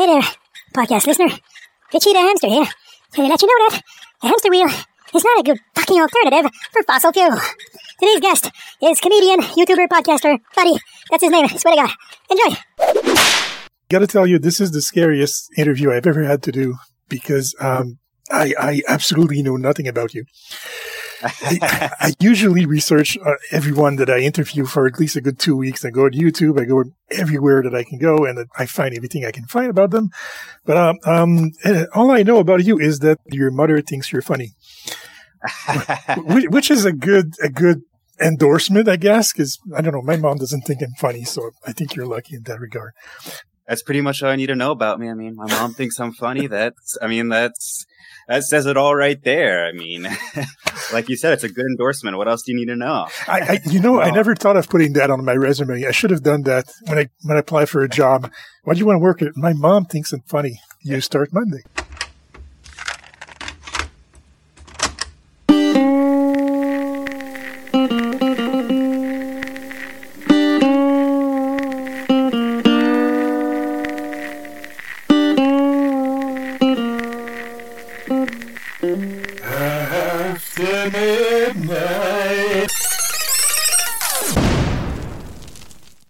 Hey there, podcast listener. Richie the hamster here. To let you know that a hamster wheel is not a good fucking alternative for fossil fuel. Today's guest is comedian, YouTuber, podcaster, Buddy. That's his name. Swear to God. Enjoy. Gotta tell you, this is the scariest interview I've ever had to do because um, I, I absolutely know nothing about you. I, I usually research uh, everyone that I interview for at least a good two weeks. I go to YouTube, I go everywhere that I can go, and I find everything I can find about them. But um, um, all I know about you is that your mother thinks you're funny, which is a good a good endorsement, I guess. Because I don't know, my mom doesn't think I'm funny, so I think you're lucky in that regard. That's pretty much all I need to know about me. I mean, my mom thinks I'm funny. That's, I mean, that's that says it all right there. I mean, like you said, it's a good endorsement. What else do you need to know? I, I you know, I never thought of putting that on my resume. I should have done that when I when I apply for a job. Why do you want to work at? My mom thinks I'm funny. You start Monday.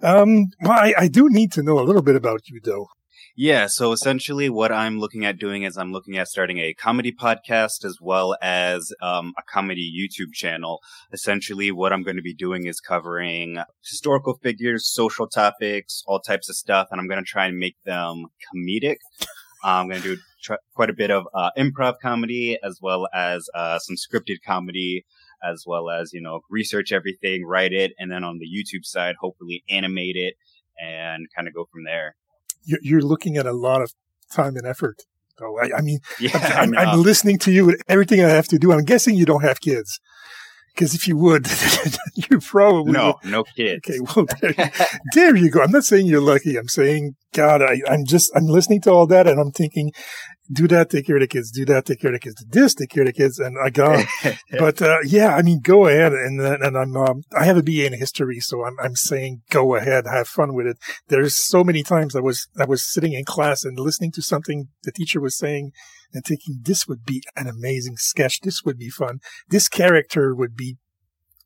Um, well, I, I do need to know a little bit about you, though. Yeah, so essentially, what I'm looking at doing is I'm looking at starting a comedy podcast as well as um, a comedy YouTube channel. Essentially, what I'm going to be doing is covering historical figures, social topics, all types of stuff, and I'm going to try and make them comedic. I'm going to do tr- quite a bit of uh, improv comedy as well as uh, some scripted comedy as well as, you know, research everything, write it, and then on the YouTube side, hopefully animate it and kind of go from there. You're looking at a lot of time and effort. So I, I mean, yeah, I'm, I'm, I'm, listening to you with everything I have to do. I'm guessing you don't have kids. Because if you would, you probably no, no kids. Okay, well, there, there, you go. I'm not saying you're lucky. I'm saying, God, I, I'm just, I'm listening to all that, and I'm thinking, do that, take care of the kids, do that, take care of the kids, do this, take care of the kids, and I got. but uh, yeah, I mean, go ahead, and and I'm um, I have a BA in history, so I'm I'm saying go ahead, have fun with it. There's so many times I was I was sitting in class and listening to something the teacher was saying, and thinking this would be an amazing sketch, this would be fun, this character would be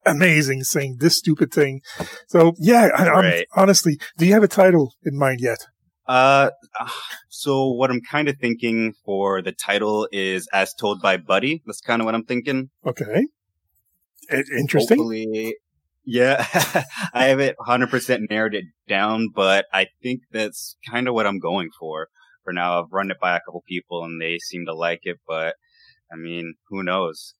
amazing saying this stupid thing. So yeah, I, right. honestly, do you have a title in mind yet? Uh, so what I'm kind of thinking for the title is "As Told by Buddy." That's kind of what I'm thinking. Okay, interesting. Hopefully, yeah, I haven't 100% narrowed it down, but I think that's kind of what I'm going for. For now, I've run it by a couple people and they seem to like it, but I mean, who knows?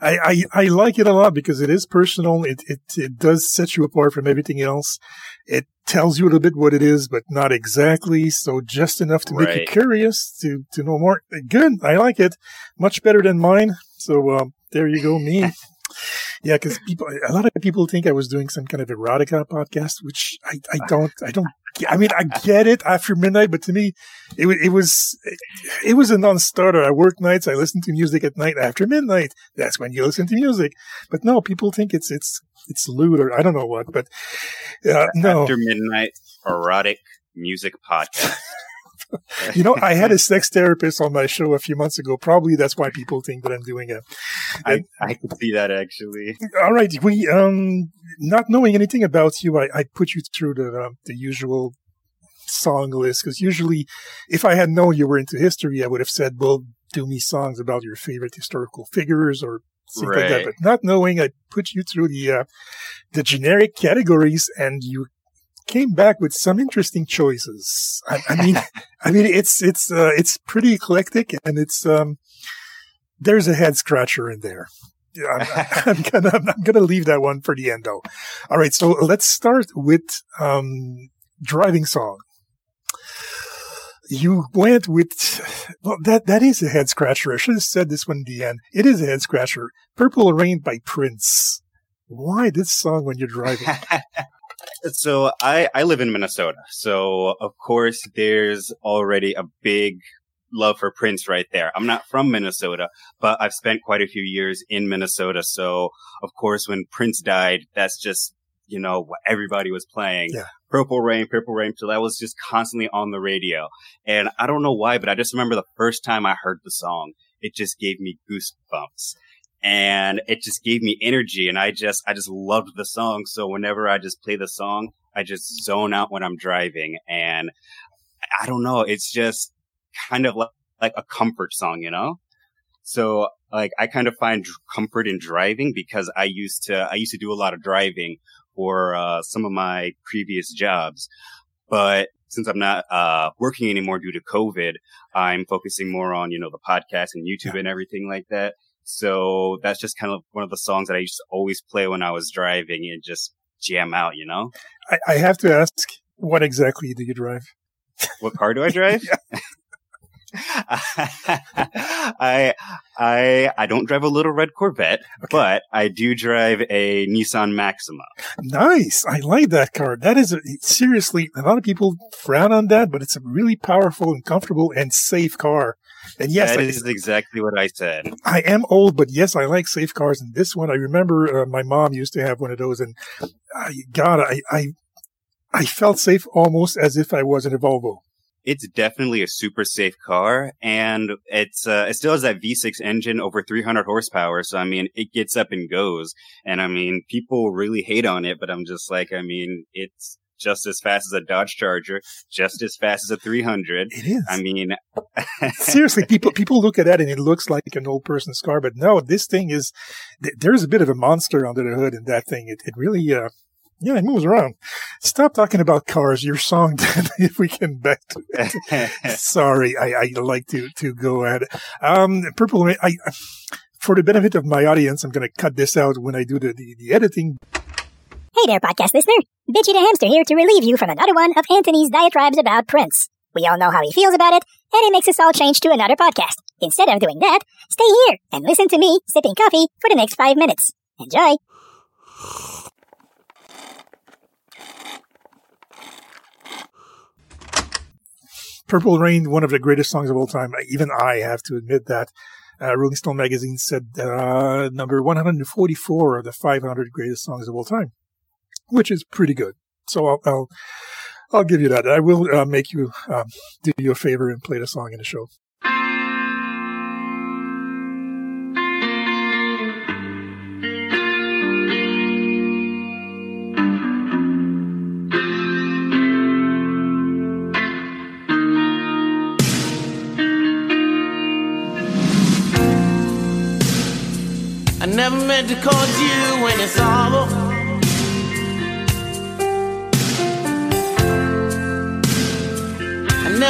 I, I, I like it a lot because it is personal. It, it, it does set you apart from everything else. It tells you a little bit what it is, but not exactly. So just enough to right. make you curious to, to know more. Good. I like it. Much better than mine. So, um, there you go. Me. yeah. Cause people, a lot of people think I was doing some kind of erotica podcast, which I, I don't, I don't I mean, I get it after midnight, but to me, it, it was it was a non-starter. I work nights. I listen to music at night after midnight. That's when you listen to music. But no, people think it's it's it's lewd or I don't know what. But uh, no, after midnight erotic music podcast. You know, I had a sex therapist on my show a few months ago. Probably that's why people think that I'm doing it. I, I can see that actually. All right. We, um, not knowing anything about you, I, I put you through the, um, the usual song list because usually if I had known you were into history, I would have said, well, do me songs about your favorite historical figures or things right. like that. But not knowing, I put you through the, uh, the generic categories and you came back with some interesting choices. I, I mean, I mean, it's it's uh, it's pretty eclectic, and it's um, there's a head scratcher in there. I'm, I'm, gonna I'm gonna leave that one for the end though. All right, so let's start with um, driving song. You went with well that that is a head scratcher. I should have said this one in the end. It is a head scratcher. Purple Rain by Prince. Why this song when you're driving? So I, I live in Minnesota. So of course there's already a big love for Prince right there. I'm not from Minnesota, but I've spent quite a few years in Minnesota. So of course when Prince died, that's just, you know, what everybody was playing. Yeah. Purple Rain, Purple Rain. So that was just constantly on the radio. And I don't know why, but I just remember the first time I heard the song, it just gave me goosebumps and it just gave me energy. And I just, I just loved the song. So whenever I just play the song, I just zone out when I'm driving. And I don't know, it's just kind of like, like a comfort song, you know? So like I kind of find comfort in driving because I used to, I used to do a lot of driving for uh, some of my previous jobs. But since I'm not uh, working anymore due to COVID, I'm focusing more on, you know, the podcast and YouTube yeah. and everything like that. So that's just kind of one of the songs that I used to always play when I was driving and just jam out, you know? I, I have to ask, what exactly do you drive? What car do I drive? I I I don't drive a little red Corvette, okay. but I do drive a Nissan Maxima. Nice. I like that car. That is a, seriously a lot of people frown on that, but it's a really powerful and comfortable and safe car. And yes, that I, is exactly what I said. I am old, but yes, I like safe cars. And this one, I remember uh, my mom used to have one of those, and uh, God, I, I I felt safe almost as if I was in a Volvo. It's definitely a super safe car. And it's uh, it still has that V6 engine over 300 horsepower. So I mean it gets up and goes. And I mean people really hate on it but I'm just like I mean it's just as fast as a Dodge Charger, just as fast as a 300. It is. I mean, seriously, people people look at that and it looks like an old person's car, but no, this thing is. There's a bit of a monster under the hood in that thing. It it really uh, yeah, it moves around. Stop talking about cars. Your song, if we can back to it. Sorry, I, I like to to go at it. Um, Purple Rain. I, for the benefit of my audience, I'm going to cut this out when I do the, the, the editing. Hey there, podcast listener. Bitchy the Hamster here to relieve you from another one of Anthony's diatribes about Prince. We all know how he feels about it, and it makes us all change to another podcast. Instead of doing that, stay here and listen to me sipping coffee for the next five minutes. Enjoy! Purple Rain, one of the greatest songs of all time. Even I have to admit that. Uh, Rolling Stone magazine said uh, number 144 of the 500 greatest songs of all time, which is pretty good. So I'll I'll, I'll give you that. I will uh, make you um, do you a favor and play the song in the show. never meant to cause you any sorrow. I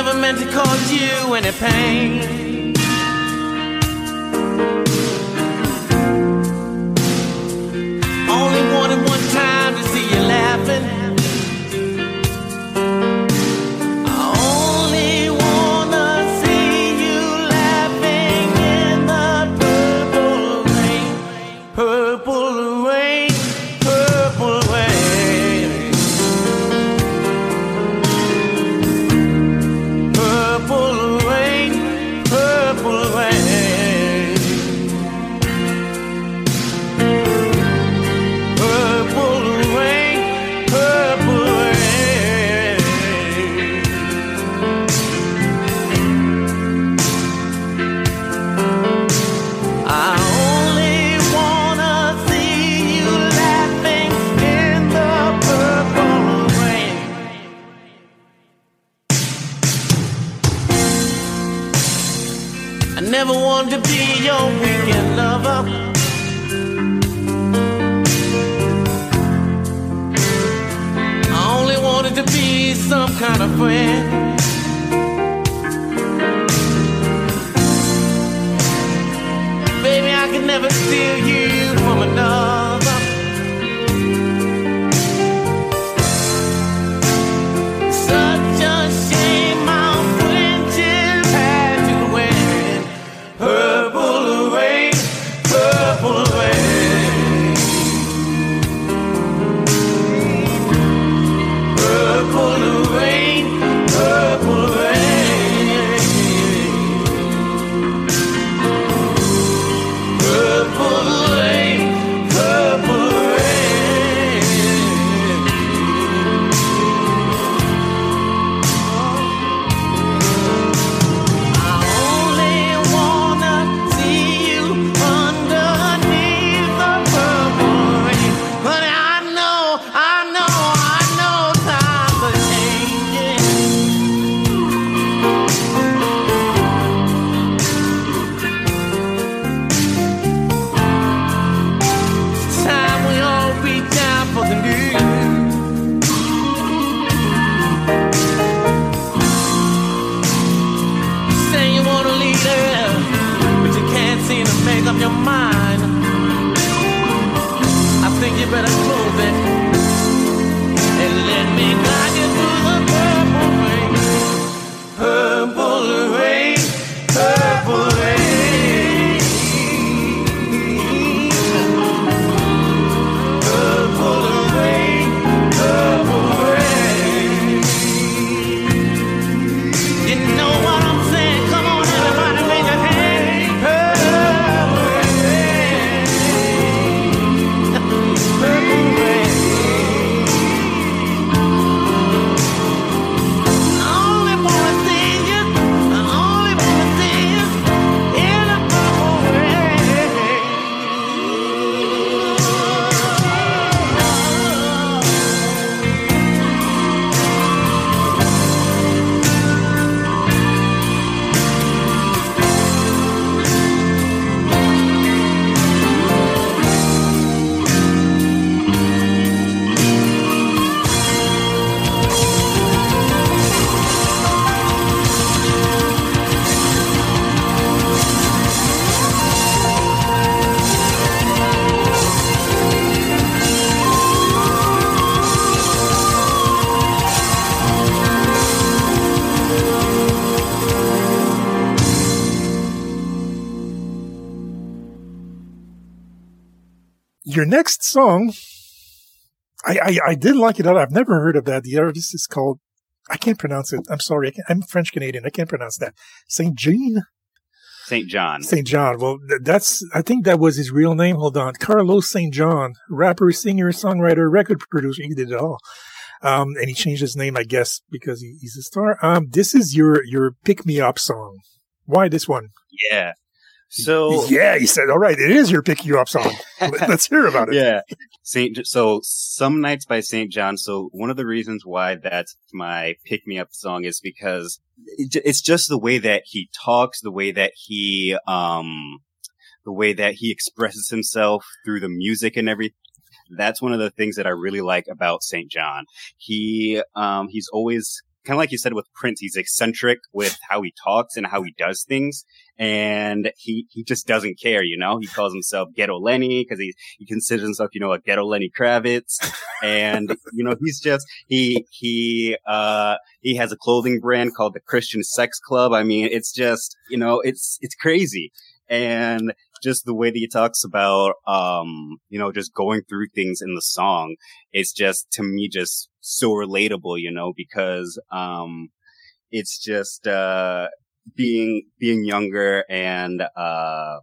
never meant to cause you any pain. Your next song, I, I, I did like it. I've never heard of that. The artist is called, I can't pronounce it. I'm sorry. I can't, I'm French Canadian. I can't pronounce that. Saint Jean? St. John. St. John. Well, that's, I think that was his real name. Hold on. Carlos St. John, rapper, singer, songwriter, record producer. He did it all. Um, and he changed his name, I guess, because he, he's a star. Um, this is your, your pick me up song. Why this one? Yeah. So yeah, he said, all right, it is your pick you up song. Let- Let's hear about it. yeah. Saint so some nights by Saint John. So one of the reasons why that's my pick me up song is because it's just the way that he talks, the way that he um the way that he expresses himself through the music and everything. That's one of the things that I really like about Saint John. He um he's always kind of like you said with Prince, he's eccentric with how he talks and how he does things. And he, he just doesn't care, you know? He calls himself Ghetto Lenny because he, he considers himself, you know, a Ghetto Lenny Kravitz. And, you know, he's just, he, he, uh, he has a clothing brand called the Christian Sex Club. I mean, it's just, you know, it's, it's crazy. And just the way that he talks about, um, you know, just going through things in the song is just, to me, just so relatable, you know, because, um, it's just, uh, being, being younger and, uh,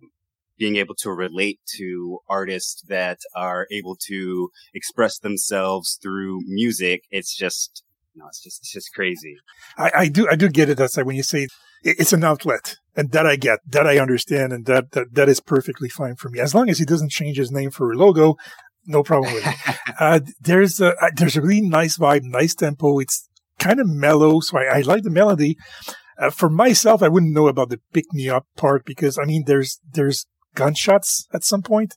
being able to relate to artists that are able to express themselves through music. It's just, know, it's just, it's just crazy. I, I do, I do get it. That's like when you say it's an outlet and that I get, that I understand. And that, that, that is perfectly fine for me. As long as he doesn't change his name for a logo, no problem with it. uh, there's a, there's a really nice vibe, nice tempo. It's kind of mellow. So I, I like the melody. Uh, for myself, I wouldn't know about the pick me up part because I mean, there's, there's gunshots at some point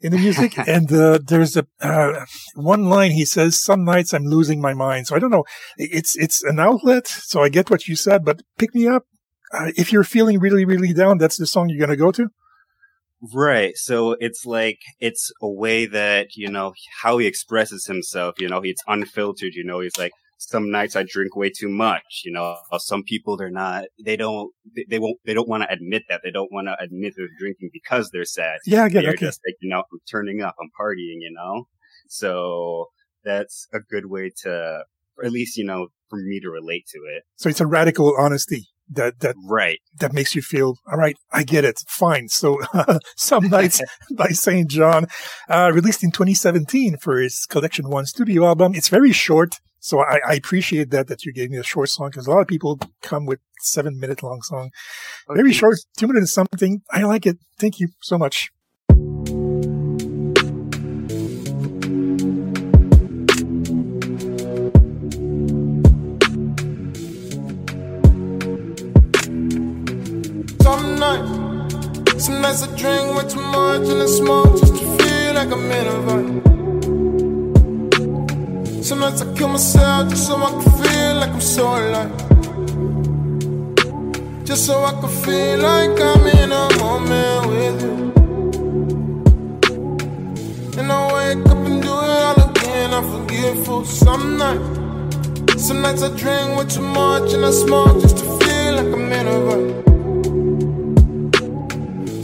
in the music. and, uh, there's a, uh, one line he says, some nights I'm losing my mind. So I don't know. It's, it's an outlet. So I get what you said, but pick me up. Uh, if you're feeling really, really down, that's the song you're going to go to. Right. So it's like, it's a way that, you know, how he expresses himself, you know, it's unfiltered, you know, he's like, some nights I drink way too much, you know, some people they're not, they don't, they, they won't, they don't want to admit that. They don't want to admit they're drinking because they're sad. Yeah, I get it. They're Okay. just like, you know, I'm turning up, I'm partying, you know? So that's a good way to, at least, you know, for me to relate to it. So it's a radical honesty that, that, Right. that makes you feel, all right, I get it. Fine. So, Some Nights by St. John, uh, released in 2017 for his Collection One studio album. It's very short. So I, I appreciate that, that you gave me a short song because a lot of people come with seven minute long song. Oh, Very Okay. short, two minutes and something. I like it. Thank you so much. Some nights, some nights I drink way too much and I smoke just to feel like I'm in a vibe. Sometimes I kill myself just so I can feel like I'm so alive. Just so I can feel like I'm in a moment with you. And I wake up and do it all again. I forget for some nights. Some nights I drink way too much and I smoke just to feel like I'm in a vibe.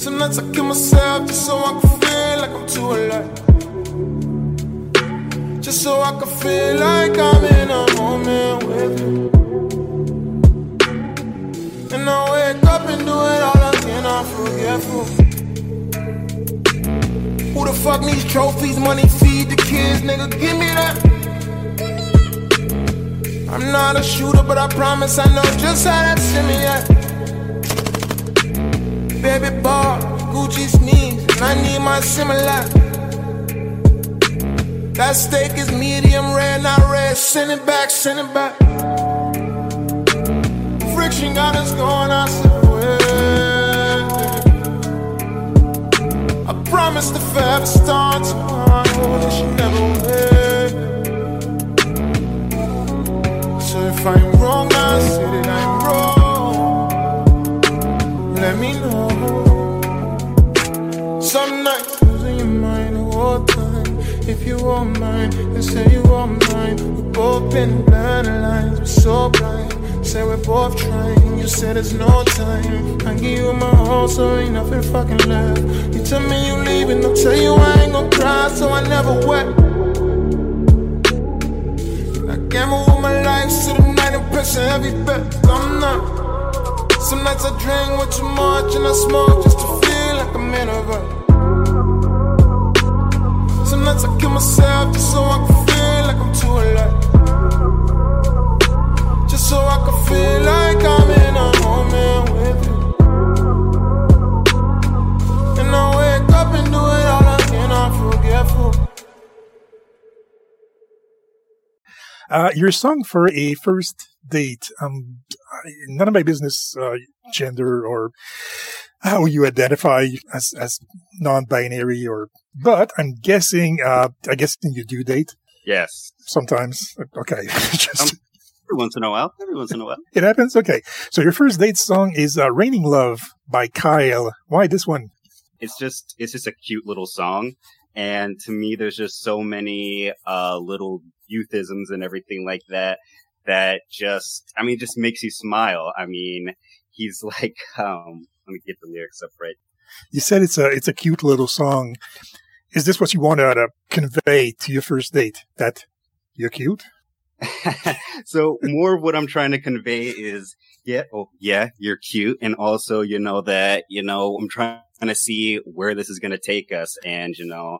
Some nights I kill myself just so I can feel like I'm too alive. Just so I can feel like I'm in a moment with you. And I wake up and do it all again, I'm forgetful. Who the fuck needs trophies, money, feed the kids, nigga, give me that. I'm not a shooter, but I promise I know just how that shimmy at. Baby bar, Gucci sneaks, and I need my similar. That steak is medium rare, not red. Send it back, send it back. Friction got us going our separate. I promise the forever start tomorrow that she never will. So if I'm wrong, I say that I'm wrong. Let me know. Some nights losing your mind whole time. If you want mine, then say you want mine. We've both been blind lines, we're so blind. Say we're both trying. You said there's no time. I give you my all, so ain't nothing fucking left. You tell me you leaving, I'll tell you I ain't gonna cry, so I never wept. I gamble with my life, so the night and pressure heavy bet. I'm not. Some nights I drink way too much and I smoke just to feel like I'm in a rut. I kill myself just so I can feel like I'm too alive. Just so I can feel like I'm in a moment with you. And I wake up and do it all again, forgetful. Uh, your song for a first date. Um, none of my business, uh, gender or how you identify as, as non-binary or, but I'm guessing, uh, I guess you do date Yes. sometimes. Okay. Just, Um, Every once in a while. Every once in a while. it happens. Okay. So your first date song is, uh, Raining Love by Kyle. Why this one? It's just it's just a cute little song. And to me there's just so many uh little youthisms and everything like that that just I mean just makes you smile. I mean, he's like um let me get the lyrics up right. You said it's a, it's a cute little song. Is this what you want to uh, convey to your first date? That you're cute? so more of what I'm trying to convey is, yeah, oh, yeah, you're cute. And also, you know, that, you know, I'm trying to see where this is going to take us. And, you know,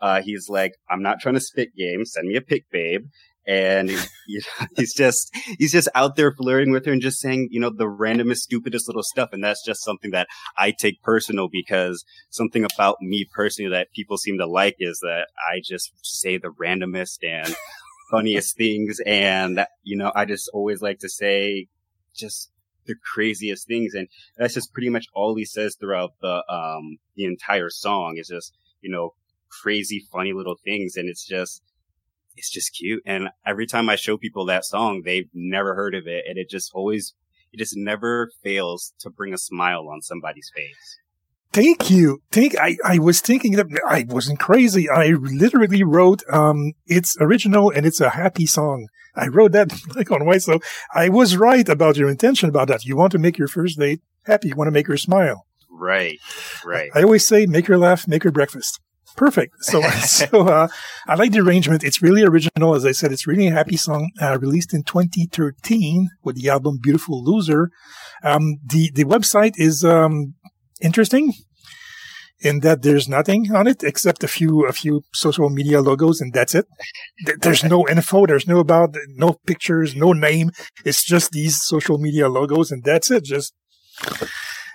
uh, he's like, I'm not trying to spit game. Send me a pic, babe. And he- you know, he's just, he's just out there flirting with her and just saying, you know, the randomest, stupidest little stuff. And that's just something that I take personal because something about me personally that people seem to like is that I just say the randomest and funniest things. And, you know, I just always like to say just the craziest things. And that's just pretty much all he says throughout the, um, the entire song is just, you know, crazy, funny little things. And it's just, it's just cute. And every time I show people that song, they've never heard of it. And it just always, it just never fails to bring a smile on somebody's face. Thank you. Thank I, I was thinking that I wasn't crazy. I literally wrote um it's original and it's a happy song. I wrote that like on white, so I was right about your intention about that. You want to make your first date happy. You want to make her smile. Right. Right. I always say make her laugh, make her breakfast. Perfect. So, so uh, I like the arrangement. It's really original. As I said, it's really a happy song. Uh, released in 2013 with the album "Beautiful Loser." Um, the the website is um, interesting in that there's nothing on it except a few a few social media logos, and that's it. There's no info. There's no about no pictures, no name. It's just these social media logos, and that's it. Just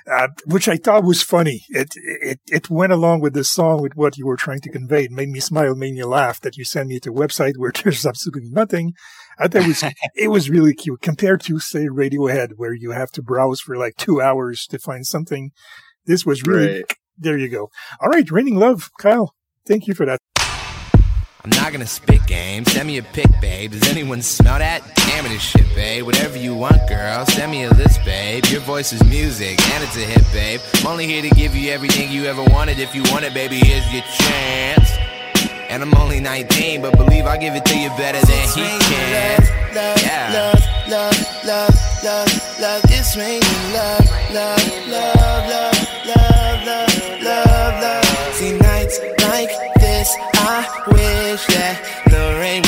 uh, which I thought was funny. It, it it went along with the song with what you were trying to convey. It made me smile, made me laugh. That you sent me to a website where there's absolutely nothing. I thought it was it was really cute compared to say Radiohead, where you have to browse for like two hours to find something. This was really Right. there. You go. All right, raining love, Kyle. Thank you for that. I'm not gonna spit game. Send me a pic, babe. Does anyone smell that? Damn it, is shit, babe. Whatever you want, girl. Send me a list, babe. Your voice is music, and it's a hit, babe. I'm only here to give you everything you ever wanted. If you want it, baby, here's your chance. And I'm only 19, but believe I give it to you better than he can. Yeah. Love, love, love, love, love, it's raining love, love, love, love, love, love, love, love. See nights like this, wish that the rain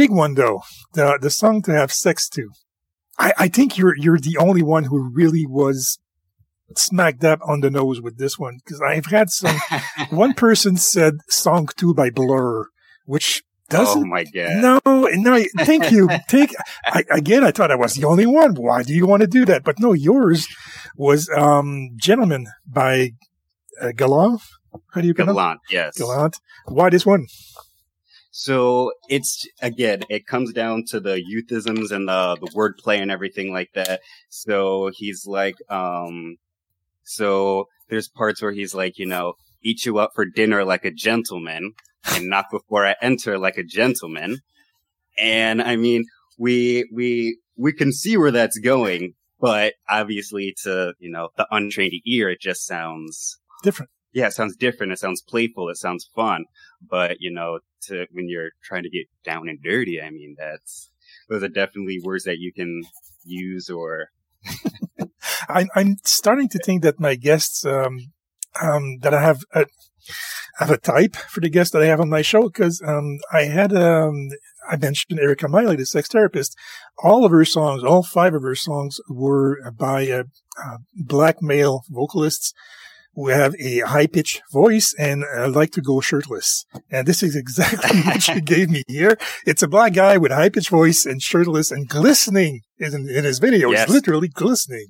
big one though, the the song to have sex to. I, I think you're you're the only one who really was smacked up on the nose with this one because I've had some. one person said "Song Two" by Blur, which doesn't. oh my god. No, no. Thank you. Take I, again. I thought I was the only one. Why do you want to do that? But no, yours was um, "Gentleman" by uh, Galant. How do you pronounce? Gallant, yes. Galant. Why this one? So it's again, it comes down to the youthisms and the the wordplay and everything like that. So he's like, um, so there's parts where he's like, you know, eat you up for dinner like a gentleman, and knock before I enter like a gentleman. And I mean, we we we can see where that's going, but obviously, to you know, the untrained ear, it just sounds Different. yeah, it sounds different. It sounds playful. It sounds fun. But you know, to when you're trying to get down and dirty, I mean, that's those are definitely words that you can use or I'm, I'm starting to think that my guests, um, um, that I have a, have a type for the guests that I have on my show because um, I had um, I mentioned Erica Miley, the sex therapist. All of her songs, all five of her songs, were by uh, uh, black male vocalists who have a high pitched voice and uh, like to go shirtless. And this is exactly what she gave me here. It's a black guy with a high pitched voice and shirtless and glistening in, in his video. Yes. He's literally glistening.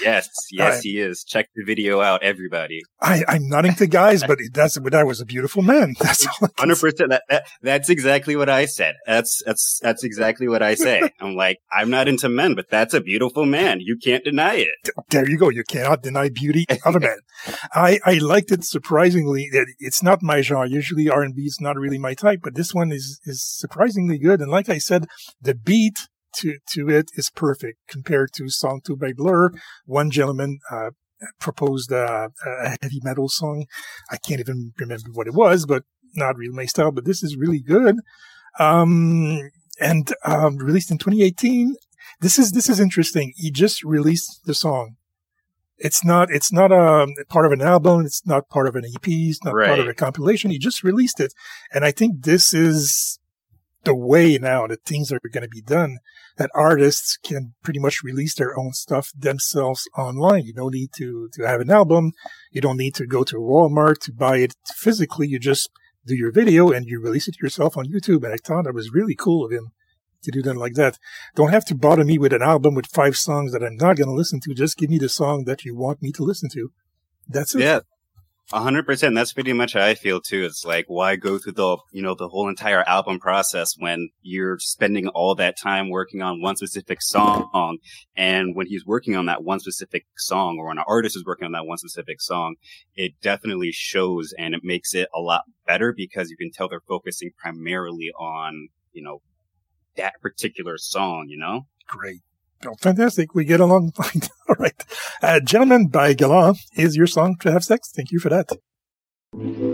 Yes, yes, I- he is. Check the video out, everybody. I, I'm nodding to guys, but that's that was a beautiful man. That's all. Hundred percent. That, that that's exactly what I said. That's that's that's exactly what I say. I'm like, I'm not into men, but that's a beautiful man. You can't deny it. There you go. You cannot deny beauty of a man. I, I liked it surprisingly. It's not my genre. Usually R and B is not really my type, but this one is is surprisingly good. And like I said, the beat to to it is perfect compared to song two by Blur. One gentleman uh, proposed a heavy metal song. I can't even remember what it was, but not really my style. But this is really good. Um, and um, released in 2018. This is this is interesting. He just released the song. It's not it's not a part of an album. It's not part of an EP. It's not part of a compilation. He just released it, and I think this is the way now that things are going to be done. That artists can pretty much release their own stuff themselves online. You don't need to to have an album. You don't need to go to Walmart to buy it physically. You just do your video and you release it yourself on YouTube. And I thought that was really cool of him to do that like that. Don't have to bother me with an album with five songs that I'm not going to listen to. Just give me the song that you want me to listen to. That's it. Yeah. A hundred percent. That's pretty much how I feel too. It's like, why go through the, you know, the whole entire album process when you're spending all that time working on one specific song? And when he's working on that one specific song or when an artist is working on that one specific song, it definitely shows and it makes it a lot better because you can tell they're focusing primarily on, you know, that particular song, you know? Great. Fantastic. We get along fine. All right. Uh, Gentleman by Galant is your song to have sex. Thank you for that.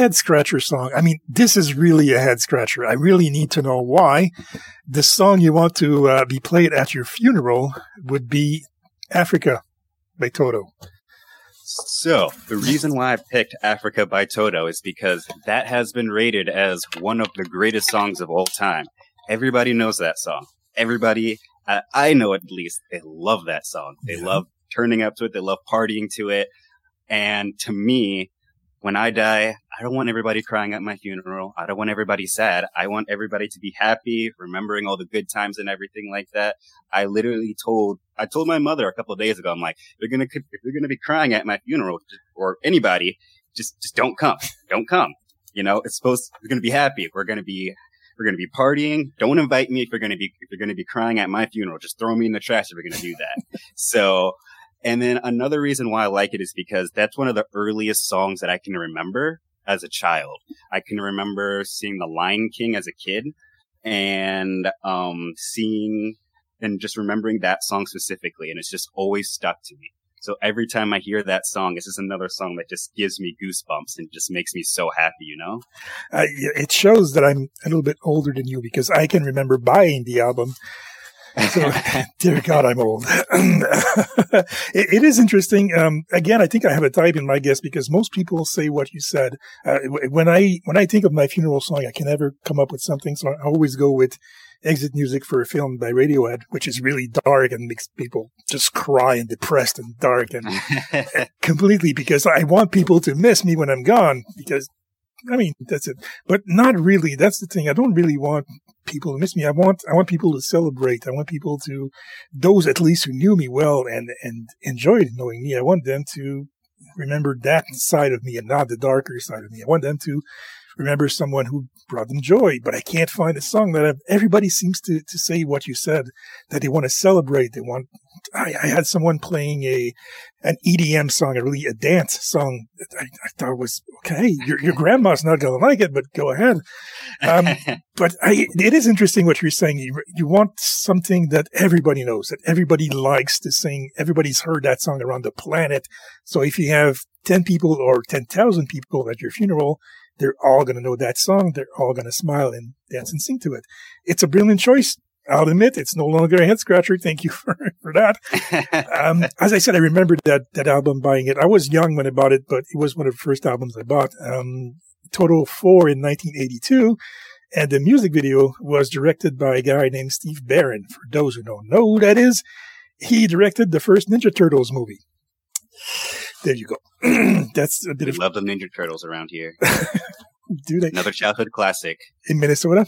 Head scratcher song. I mean, this is really a head scratcher. I really need to know why. The song you want to uh, be played at your funeral would be Africa by Toto. So, the reason why I picked Africa by Toto is because that has been rated as one of the greatest songs of all time. Everybody knows that song. Everybody, uh, I know at least, they love that song. They yeah. love turning up to it. They love partying to it. And to me, when I die, I don't want everybody crying at my funeral. I don't want everybody sad. I want everybody to be happy, remembering all the good times and everything like that. I literally told, I told my mother a couple of days ago, I'm like, if you're gonna, if you're gonna be crying at my funeral or anybody, just, just don't come. Don't come. You know, it's supposed, we're gonna be happy. We're gonna be, we're gonna be partying. Don't invite me if you're gonna be, if you're gonna be crying at my funeral. Just throw me in the trash if you're gonna do that. so, and then another reason why I like it is because that's one of the earliest songs that I can remember as a child. I can remember seeing The Lion King as a kid and um, seeing and just remembering that song specifically. And it's just always stuck to me. So every time I hear that song, it's just another song that just gives me goosebumps and just makes me so happy, you know? Uh, it shows that I'm a little bit older than you because I can remember buying the album so, dear God, I'm old. it, it is interesting. Um, again, I think I have a type in my guess because most people say what you said. Uh, when I when I think of my funeral song, I can never come up with something, so I always go with exit music for a film by Radiohead, which is really dark and makes people just cry and depressed and dark and completely because I want people to miss me when I'm gone because I mean, that's it. But not really. That's the thing. I don't really want people to miss me. I want, I want people to celebrate. I want people to, those at least who knew me well and, and enjoyed knowing me. I want them to remember that side of me and not the darker side of me. I want them to remember someone who brought them joy, but I can't find a song that I've, everybody seems to, to say what you said, that they want to celebrate. They want, I, I had someone playing a, an EDM song, a really a dance song. I, I thought was okay. Your, your grandma's not going to like it, but go ahead. Um, but I, it is interesting what you're saying. You, you want something that everybody knows, that everybody likes to sing. Everybody's heard that song around the planet. So if you have 10 people or 10,000 people at your funeral, they're all going to know that song. They're all going to smile and dance and sing to it. It's a brilliant choice. I'll admit it's no longer a head scratcher. Thank you for, for that. um, as I said, I remembered that, that album buying it. I was young when I bought it, but it was one of the first albums I bought. Um, Toto 4 in 1982. And the music video was directed by a guy named Steve Barron. For those who don't know who that is, he directed the first Ninja Turtles movie. There you go. That's a bit we of love the Ninja Turtles around here. Do they? Another childhood classic in Minnesota?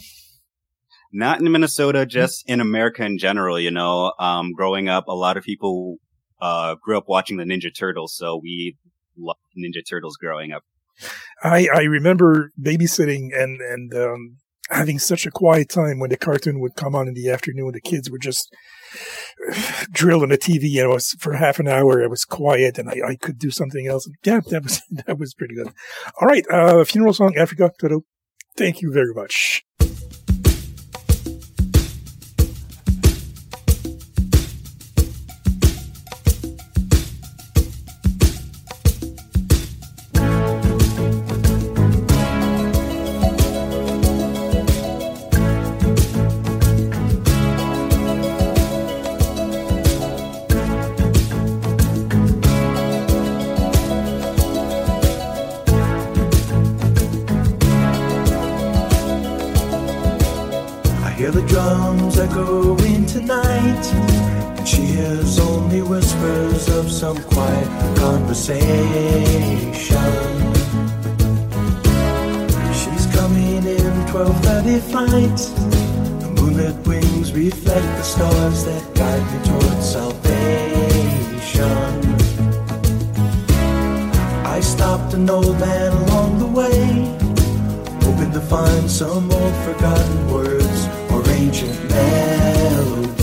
Not in Minnesota, just in America in general. You know, um, growing up, a lot of people uh, grew up watching the Ninja Turtles, so we loved Ninja Turtles growing up. I I remember babysitting and and um, having such a quiet time when the cartoon would come on in the afternoon. The kids were just drilling the TV it was for half an hour. It was quiet and I, I could do something else. Yeah, that was, that was pretty good. All right. Uh, funeral song, Africa. Thank you very much. whispers of some quiet conversation. She's coming in 12:30 flight. The moonlit wings reflect the stars that guide me towards salvation. I stopped an old man along the way, hoping to find some old forgotten words or ancient melodies.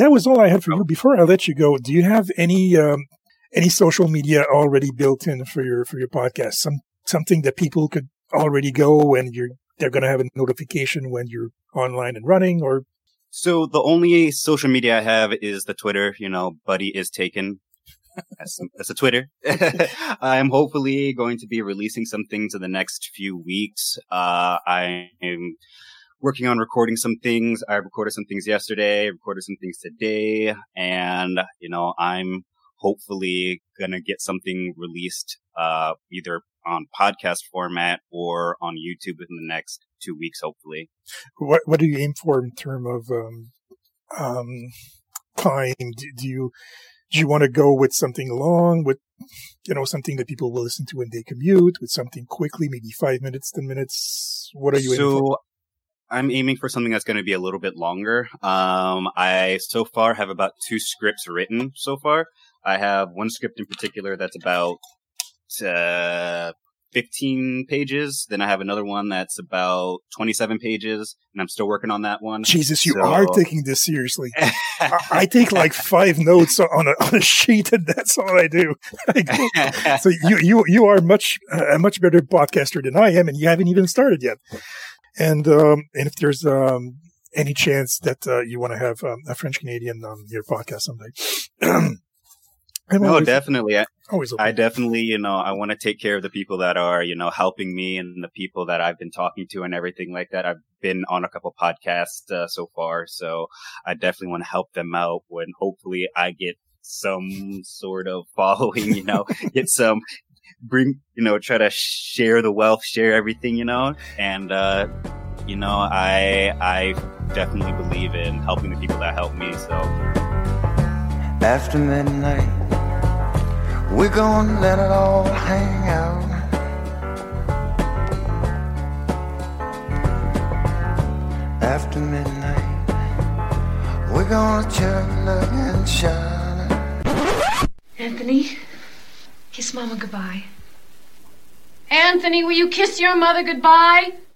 That was all I had for you. Before I let you go, do you have any um, any social media already built in for your for your podcast? Some something that people could already go and you're they're going to have a notification when you're online and running, or So the only social media I have is the Twitter. You know, Buddy is taken. That's, that's a Twitter. I'm hopefully going to be releasing some things in the next few weeks. Uh, I am working on recording some things. I recorded some things yesterday, recorded some things today, and you know, I'm hopefully gonna get something released, uh, either on podcast format or on YouTube within the next two weeks, hopefully. what what do you aim for in terms of um, um, time? Do, do you do you want to go with something long, with you know something that people will listen to when they commute, with something quickly, maybe five minutes, ten minutes? What are you so I'm aiming for something that's going to be a little bit longer. Um, I so far have about two scripts written so far. I have one script in particular that's about uh, 15 pages. Then I have another one that's about 27 pages, and I'm still working on that one. Jesus, you So- are taking this seriously. I, I take like five notes on a on a sheet, and that's all I do. so you you you are much a much better podcaster than I am, and you haven't even started yet. And um, and if there's um, any chance that uh, you want to have um, a French Canadian on your podcast someday, I'm no, always, definitely. I, always open. I definitely, you know, I want to take care of the people that are, you know, helping me and the people that I've been talking to and everything like that. I've been on a couple podcasts uh, so far, so I definitely want to help them out when hopefully I get some sort of following, you know, get some bring, you know, try to share the wealth, share everything, you know, and uh you know, I I definitely believe in helping the people that help me. So After midnight, we're gonna let it all hang out. After midnight, we're gonna chug and shine. Anthony, kiss Mama goodbye. Anthony, will you kiss your mother goodbye?